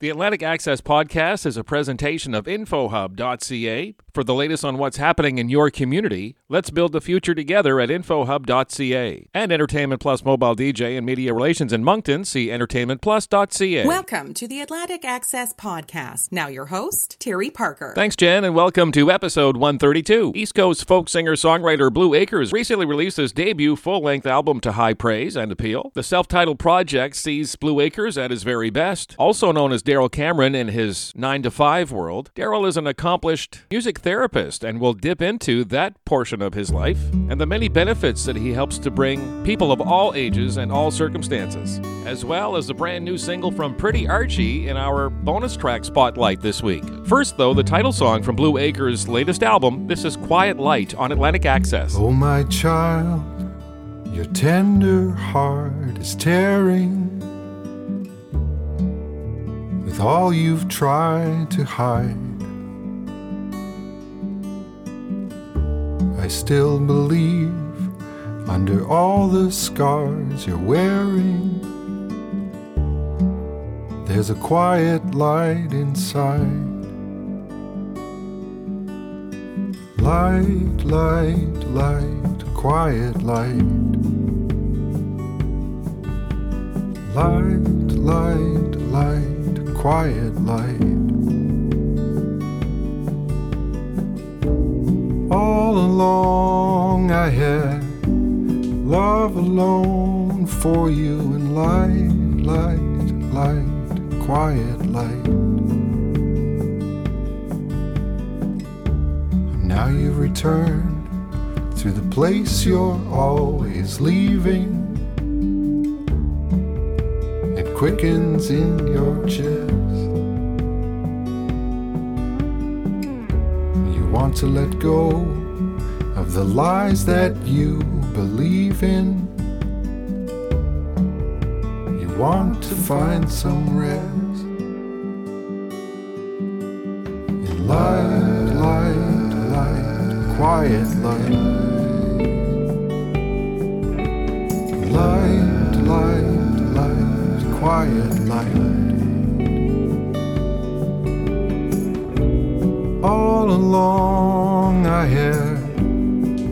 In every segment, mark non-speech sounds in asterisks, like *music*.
The Atlantic Access Podcast is a presentation of InfoHub.ca. For the latest on what's happening in your community, let's build the future together at InfoHub.ca. And Entertainment Plus Mobile DJ and Media Relations in Moncton, see EntertainmentPlus.ca. Welcome to the Atlantic Access Podcast. Now, your host, Terry Parker. Thanks, Jen, and welcome to episode 132. East Coast folk singer songwriter Blue Acres recently released his debut full length album to high praise and appeal. The self titled project sees Blue Acres at his very best. Also known as Daryl Cameron in his 9 to 5 world, Daryl is an accomplished music therapist and will dip into that portion of his life and the many benefits that he helps to bring people of all ages and all circumstances, as well as a brand new single from Pretty Archie in our bonus track spotlight this week. First, though, the title song from Blue Acres' latest album, this is Quiet Light on Atlantic Access. Oh, my child, your tender heart is tearing with all you've tried to hide. I still believe under all the scars you're wearing, there's a quiet light inside. Light, light, light, quiet light. Light, light, light, quiet light. Along I had love alone for you and light, light, light, quiet light. Now you've returned to the place you're always leaving. It quickens in your chest. You want to let go of the lies that you believe in. You want to find some rest in light, light, light, quiet light. Light, light, light, quiet light. All along I had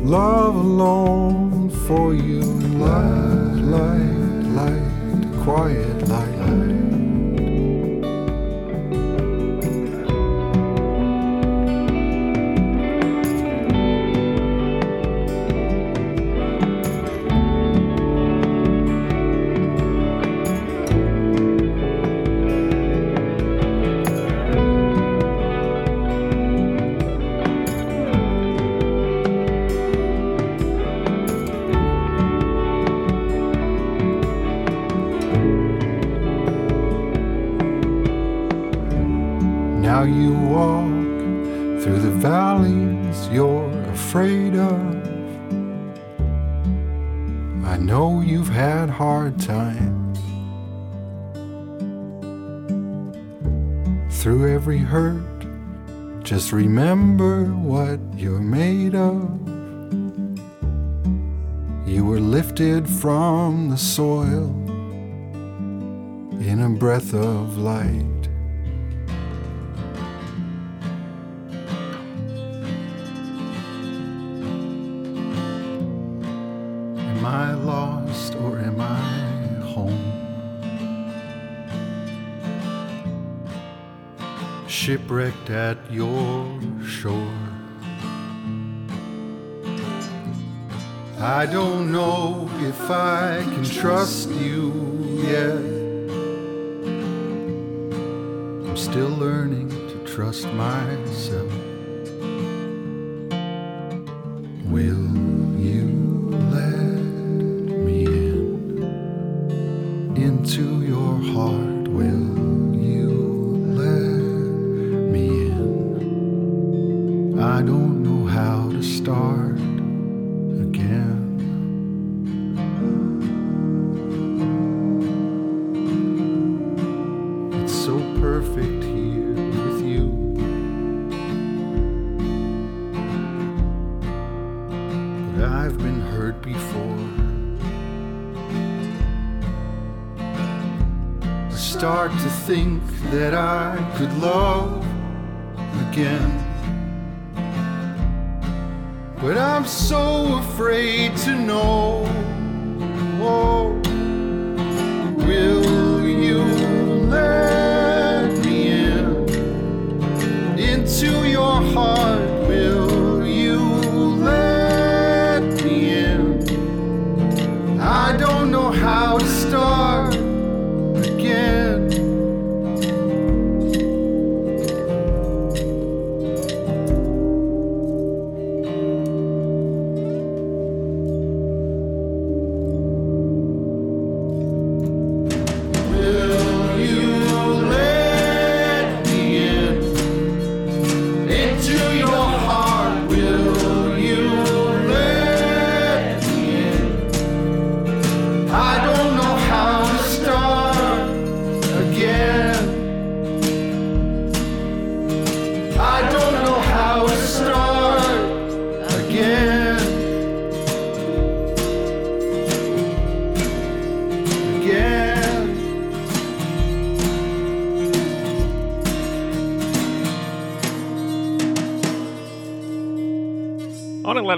love alone for you light, light, light, quiet just remember what you're made of. You were lifted from the soil in a breath of light. Am I lost or am I Shipwrecked at your shore. I don't know if I can trust you yet. I'm still learning to trust myself. Will so perfect here with you. But I've been hurt before. I start to think that I could love again. But I'm so afraid to know. Oh, will heart?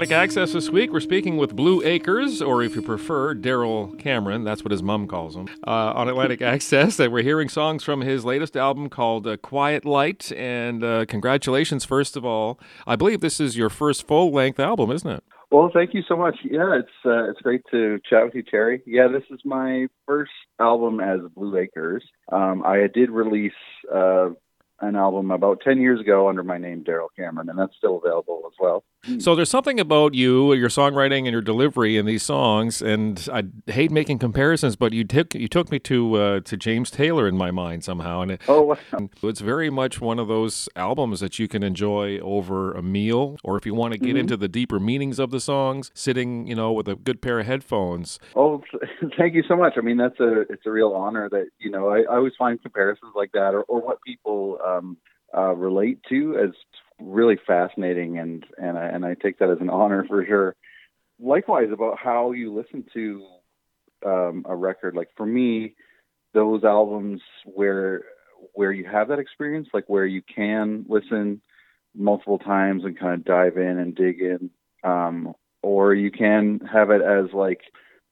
Atlantic Access this week, we're speaking with Blue Acres, or if you prefer, Daryl Cameron. That's what his mom calls him. Uh, on Atlantic *laughs* Access, and we're hearing songs from his latest album called uh, Quiet Light. And uh, congratulations, first of all. I believe this is your first full length album, isn't it? Well, thank you so much. Yeah, it's uh, it's great to chat with you, Terry. Yeah, this is my first album as Blue Acres. Um, I did release uh, an album about ten years ago under my name Daryl Cameron, and that's still available as well. So there's something about you, your songwriting, and your delivery in these songs. And I hate making comparisons, but you took you took me to uh, to James Taylor in my mind somehow, and it, Oh, wow. *laughs* It's very much one of those albums that you can enjoy over a meal, or if you want to get into the deeper meanings of the songs, sitting, you know, with a good pair of headphones. Oh, *laughs* thank you so much. I mean, that's a it's a real honor that you know I, I always find comparisons like that or, or what people um, uh, relate to as really fascinating, and and I, and I take that as an honor for sure. Likewise, about how you listen to um, a record. Like for me, those albums where where you have that experience, like where you can listen multiple times and kind of dive in and dig in, um, or you can have it as like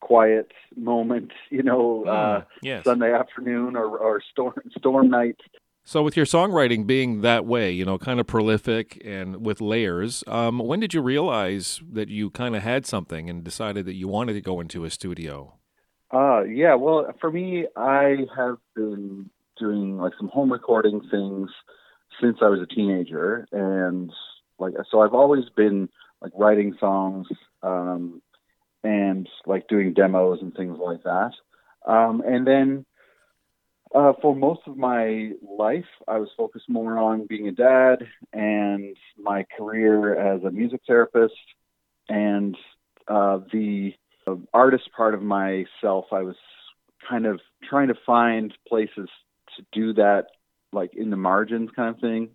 quiet moment, *laughs* you know, uh, yes. Sunday afternoon or, or storm storm night. So, with your songwriting being that way, you know, kind of prolific and with layers, um, when did you realize that you kind of had something and decided that you wanted to go into a studio? Uh, yeah, well, for me, I have been doing like some home recording things since I was a teenager, and like so, I've always been like writing songs um, and like doing demos and things like that. Um, and then uh, for most of my life, I was focused more on being a dad and my career as a music therapist and uh, the uh, artist part of myself. I was kind of trying to find places to do that, like in the margins kind of thing.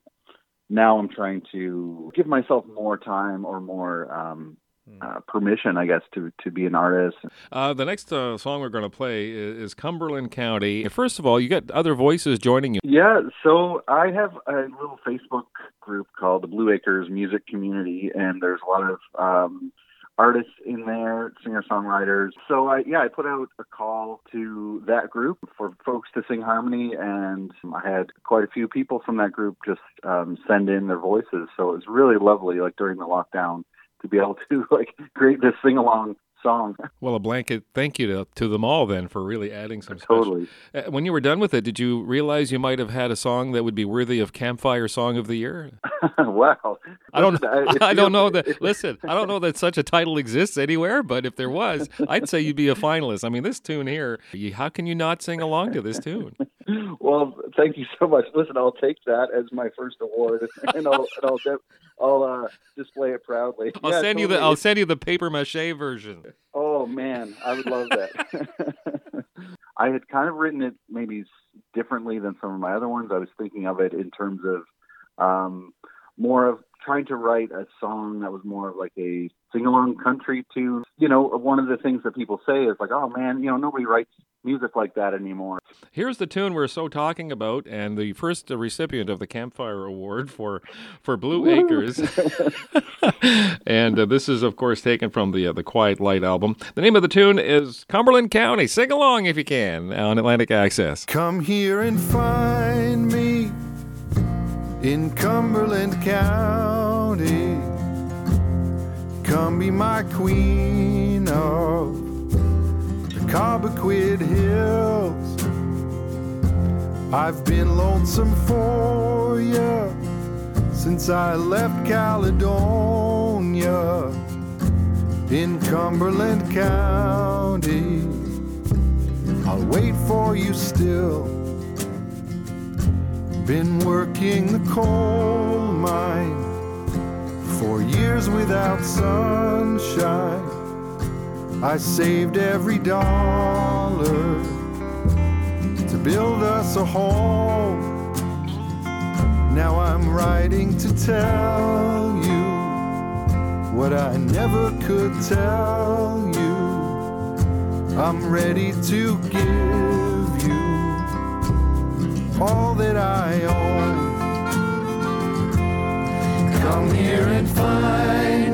Now I'm trying to give myself more time or more um, uh, permission, I guess, to to be an artist. Uh, the next uh, song we're going to play is, is Cumberland County. First of all, you got other voices joining you. Yeah, so I have a little Facebook group called the Blue Acres Music Community, and there's a lot of um, artists in there, singer songwriters. So I yeah, I put out a call to that group for folks to sing harmony, and I had quite a few people from that group just um, send in their voices. So it was really lovely, like during the lockdown, to be able to *laughs* like create this sing along song. Well, a blanket thank you to, to them all then for really adding some totally. Uh, When you were done with it, did you realize you might have had a song that would be worthy of Campfire Song of the Year? *laughs* wow. I don't. Listen, *laughs* I don't know that. Listen, I don't know that such a title exists anywhere. But if there was, I'd say you'd be a finalist. I mean, this tune here. You, how can you not sing along to this tune? *laughs* Well, thank you so much. Listen, I'll take that as my first award, *laughs* and I'll and I'll, de- I'll uh, display it proudly. I'll Yeah, send you the. I'll send you the paper mache version. Oh man, I would love that. *laughs* I had kind of written it maybe differently than some of my other ones. I was thinking of it in terms of um, more of trying to write a song that was more of like a sing along country tune. You know, one of the things that people say is like, oh man, you know, nobody writes music like that anymore. Here's the tune we're so talking about, and the first recipient of the Campfire Award for for Blue Acres. *laughs* and uh, this is, of course, taken from the uh, the Quiet Light album. The name of the tune is Cumberland County. Sing along if you can on Atlantic Access. Come here and find me in Cumberland County. Come be my queen of the Cobequid Hills. I've been lonesome for you since I left Caledonia in Cumberland County. I'll wait for you still. Been working the coal mine for years without sunshine. I saved every dollar to build us a home. Now I'm writing to tell you what I never could tell you. I'm ready to give all that I own. Come here and find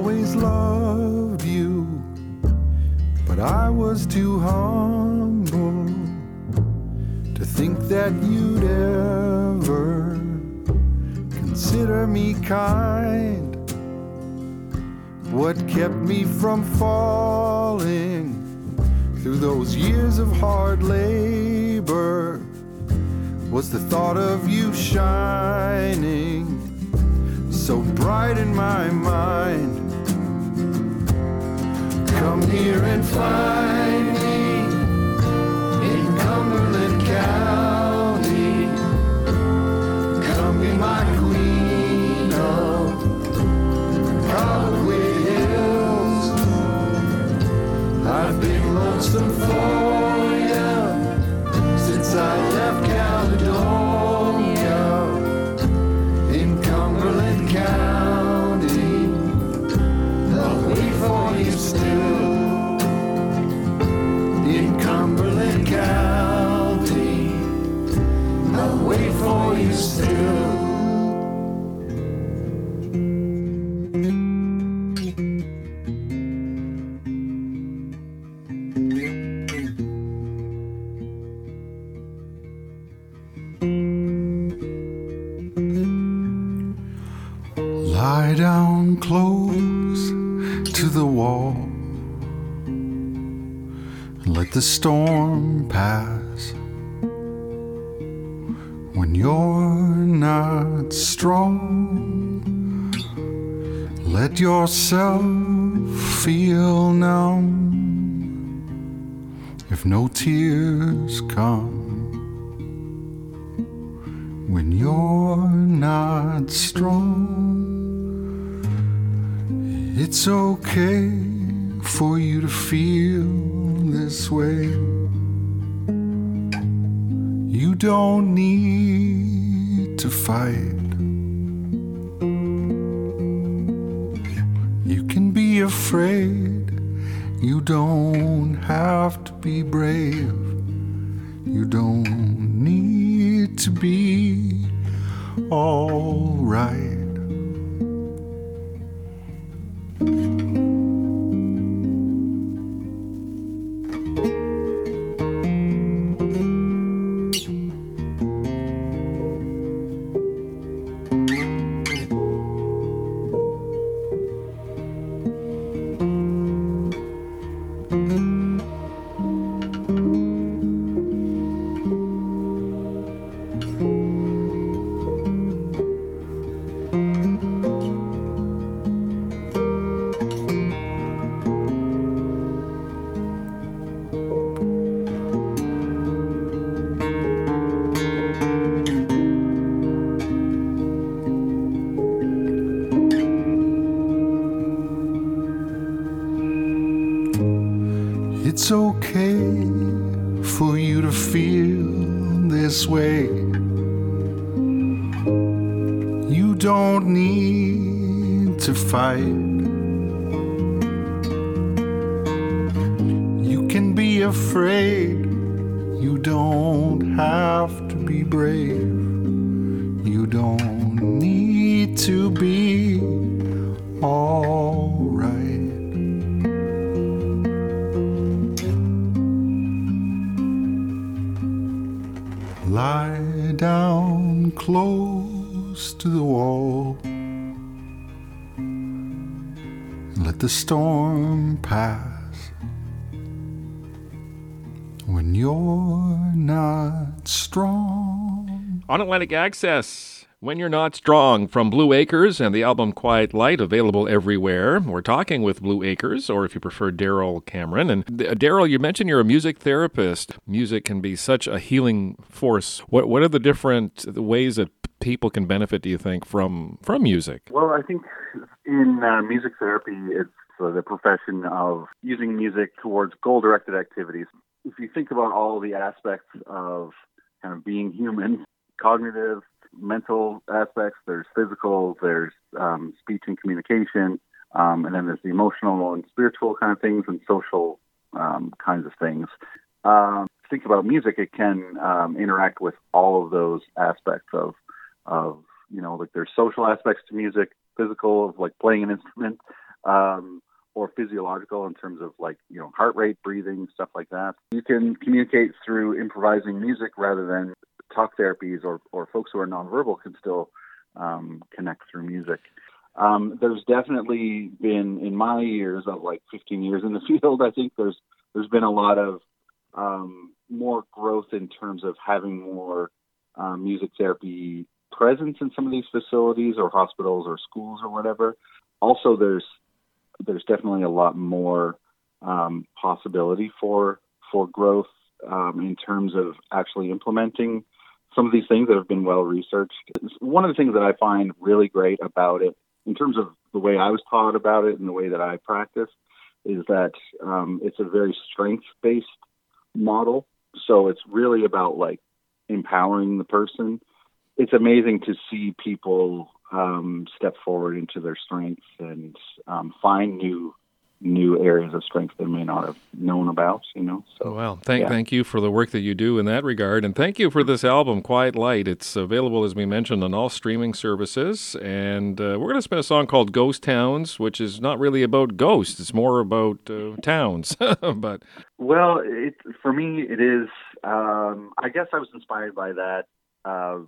always loved you, but I was too humble to think that you'd ever consider me kind. What kept me from falling through those years of hard labor was the thought of you shining so bright in my mind. Come here and find me in Cumberland County. Come be my queen of Cobequid Hills. I've been lonesome for storm pass. When you're not strong, let yourself feel numb. If no tears come, when you're not strong. It's okay for you to feel this way. You don't need to fight. You can be afraid. You don't have to be brave. You don't need to be alright. Fight. You can be afraid. You don't have to be brave. You don't need to be alright. Lie down close the storm pass. When you're not strong. On Atlantic Access, When You're Not Strong from Blue Acres and the album Quiet Light, available everywhere. We're talking with Blue Acres, or if you prefer, Daryl Cameron. And uh, Daryl, you mentioned you're a music therapist. Music can be such a healing force. What what are the different ways that people can benefit, do you think, from from music? Well, I think in uh, music therapy, it's uh, the profession of using music towards goal directed activities. If you think about all the aspects of kind of being human, cognitive, mental aspects, there's physical, there's um, speech and communication, um, and then there's the emotional and spiritual kind of things and social um, kinds of things. Um, think about music, it can um, interact with all of those aspects of, of, you know, like there's social aspects to music, physical of like playing an instrument, um, or physiological in terms of like, you know, heart rate, breathing, stuff like that. You can communicate through improvising music rather than talk therapies or, or folks who are nonverbal can still um, connect through music. Um, there's definitely been in my years of like 15 years in the *laughs* field, I think there's there's been a lot of um, more growth in terms of having more um, music therapy presence in some of these facilities or hospitals or schools or whatever. Also, there's there's definitely a lot more um, possibility for for growth um, in terms of actually implementing some of these things that have been well researched. One of the things that I find really great about it, in terms of the way I was taught about it and the way that I practice, is that um, it's a very strength based model. So it's really about like empowering the person. It's amazing to see people um, step forward into their strengths and um, find new new areas of strength they may not have known about, you know. So well, thank yeah. thank you for the work that you do in that regard, and thank you for this album, Quiet Light. It's available, as we mentioned, on all streaming services, and uh, we're going to spin a song called "Ghost Towns," which is not really about ghosts; it's more about uh, towns. *laughs* but well, it for me, it is. Um, I guess I was inspired by that uh,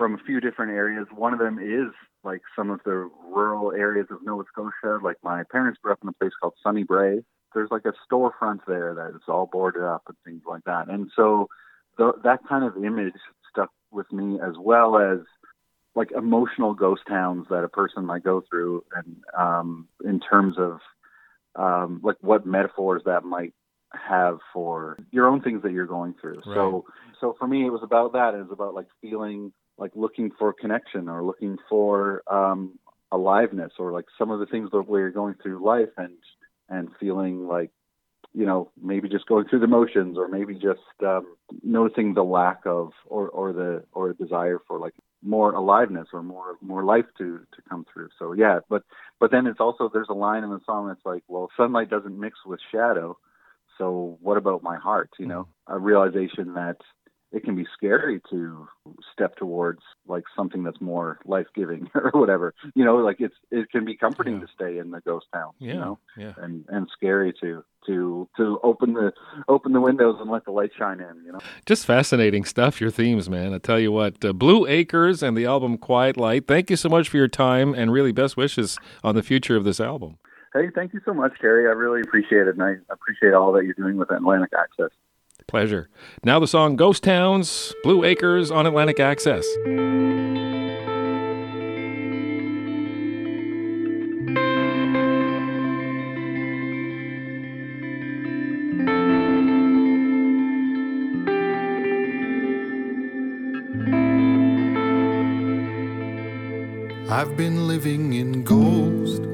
from a few different areas. One of them is like some of the rural areas of Nova Scotia. Like my parents grew up in a place called Sunny Brae. There's like a storefront there that is all boarded up and things like that. And so th- that kind of image stuck with me as well as like emotional ghost towns that a person might go through and um, in terms of um, like what metaphors that might have for your own things that you're going through. Right. So so for me it was about that. It was about like feeling like looking for connection or looking for um, aliveness or like some of the things that we're going through life and and feeling like you know maybe just going through the motions or maybe just um, noticing the lack of or or the or a desire for like more aliveness or more more life to to come through. So yeah but but then it's also there's a line in the song that's like well sunlight doesn't mix with shadow so what about my heart you know? A realization that it can be scary to step towards like something that's more life giving *laughs* or whatever. You know, like it's it can be comforting Yeah. to stay in the ghost town. Yeah. You know, Yeah. and and scary to to to open the open the windows and let the light shine in. You know. Just fascinating stuff, your themes, man. I tell you what, uh, Blue Acres and the album Quiet Light. Thank you so much for your time and really best wishes on the future of this album. Hey, thank you so much, Terry. I really appreciate it, and I appreciate all that you're doing with Atlantic Access. Pleasure. Now the song Ghost Towns, Blue Acres on Atlantic Access. I've been living in ghost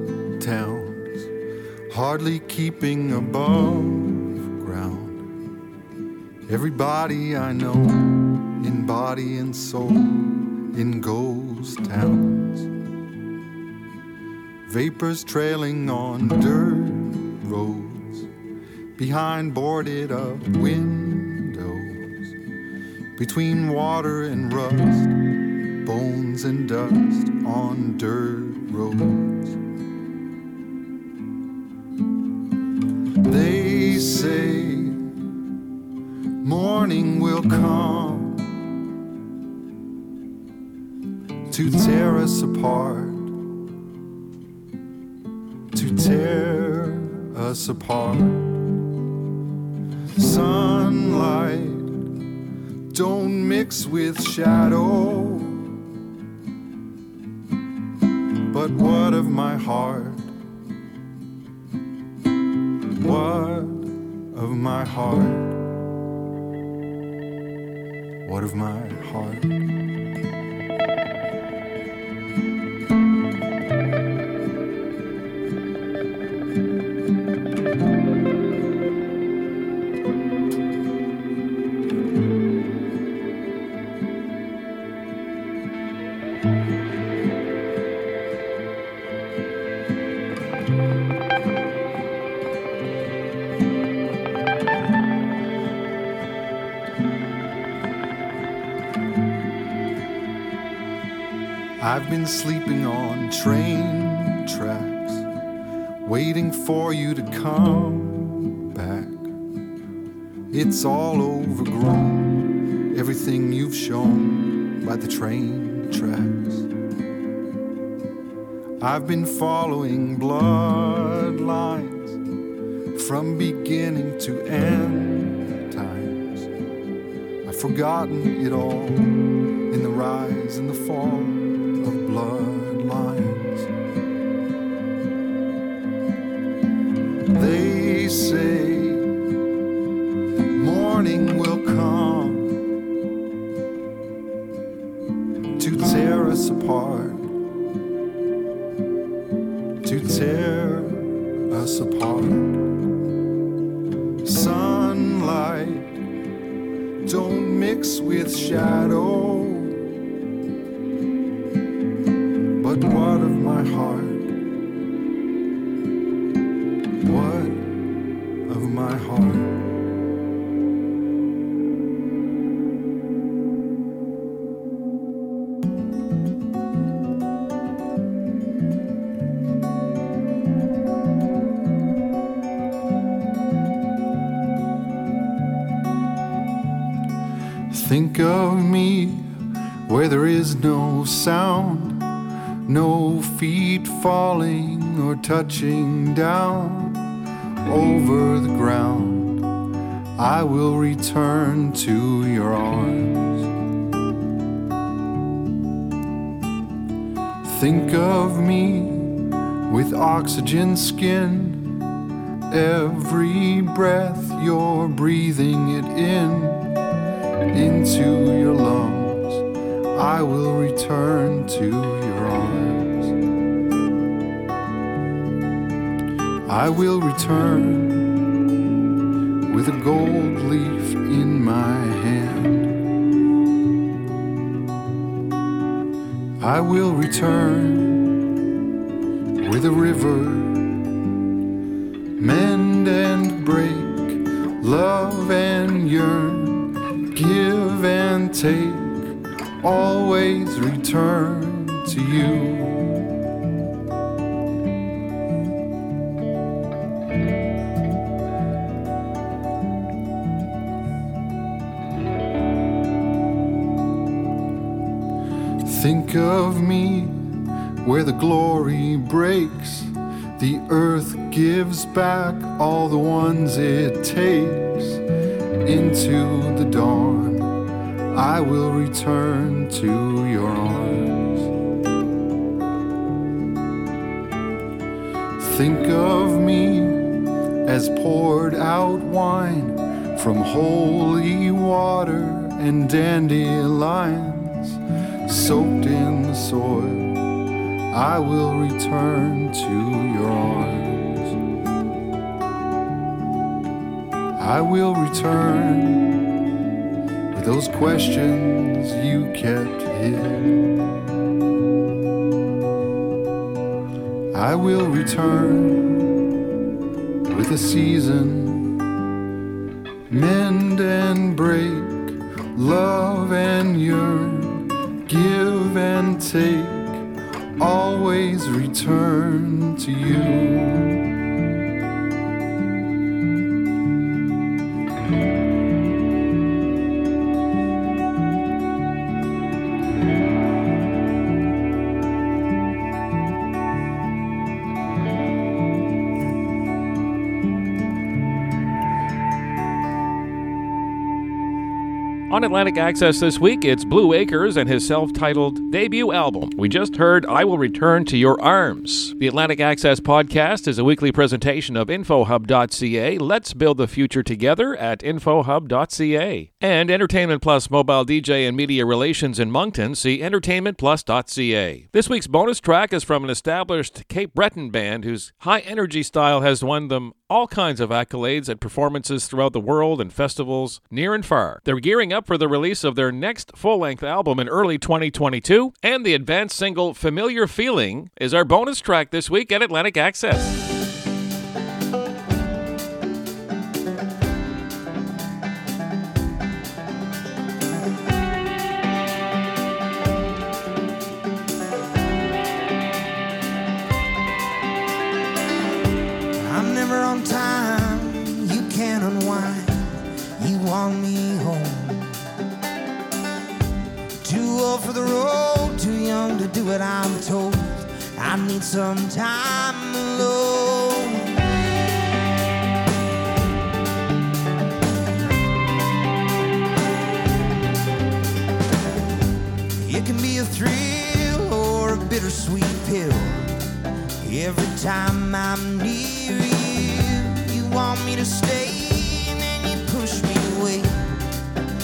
towns, hardly keeping above. Everybody I know, in body and soul, in ghost towns. Vapors trailing on dirt roads, behind boarded up windows, between water and rust bones and dust on dirt roads. They say morning will come to tear us apart, to tear us apart. Sunlight don't mix with shadow. But what of my heart? What of my heart? What of my heart? Sleeping on train tracks, waiting for you to come back. It's all overgrown, everything you've shown by the train tracks. I've been following bloodlines from beginning to end times. I've forgotten it all in the rise and the fall of bloodlines. They say Think of me where there is no sound, no feet falling or touching down over the ground. I will return to your arms. Think of me with oxygen skin. Every breath you're breathing it in into your lungs. I will return to your arms. I will return with a gold leaf in my hand. I will return with a river, mend and break, love and yearn, give and take, always return to you. Think of me where the glory breaks. The earth gives back all the ones it takes into the dawn. I will return to your arms. Think of me as poured out wine from holy water and dandelions soaked in the soil. I will return to your arms. I will return with those questions you kept hid. I will return with a season, mend and break, love and yearn, give and take always return to you. On Atlantic Access this week, it's Blue Acres and his self titled debut album. We just heard I Will Return to Your Arms. The Atlantic Access podcast is a weekly presentation of InfoHub.ca. Let's build the future together at InfoHub.ca. And Entertainment Plus mobile DJ and media relations in Moncton, see EntertainmentPlus.ca. This week's bonus track is from an established Cape Breton band whose high energy style has won them all kinds of accolades at performances throughout the world and festivals near and far. They're gearing up for the release of their next full length album in early 2022, and the advanced single Familiar Feeling is our bonus track this week at Atlantic Access. On time. You can't unwind. You want me home. The road, too young to do what I'm told. I need some time alone. It can be a thrill or a bittersweet pill. Every time I'm near you, you want me to stay, and then you push me away.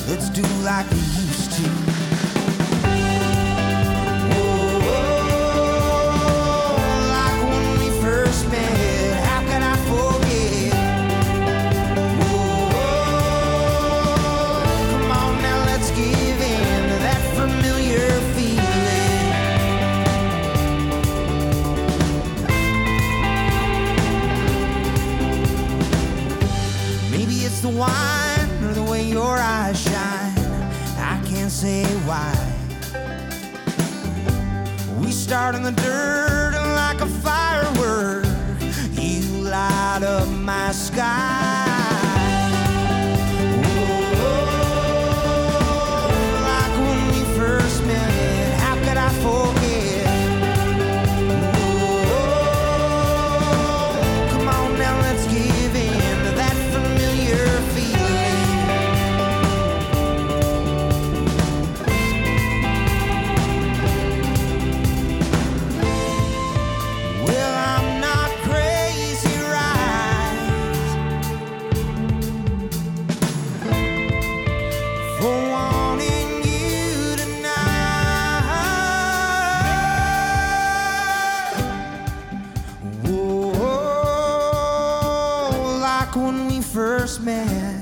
Let's do like we used to. Start in the dirt and like a firework. You light up my sky. when we first met.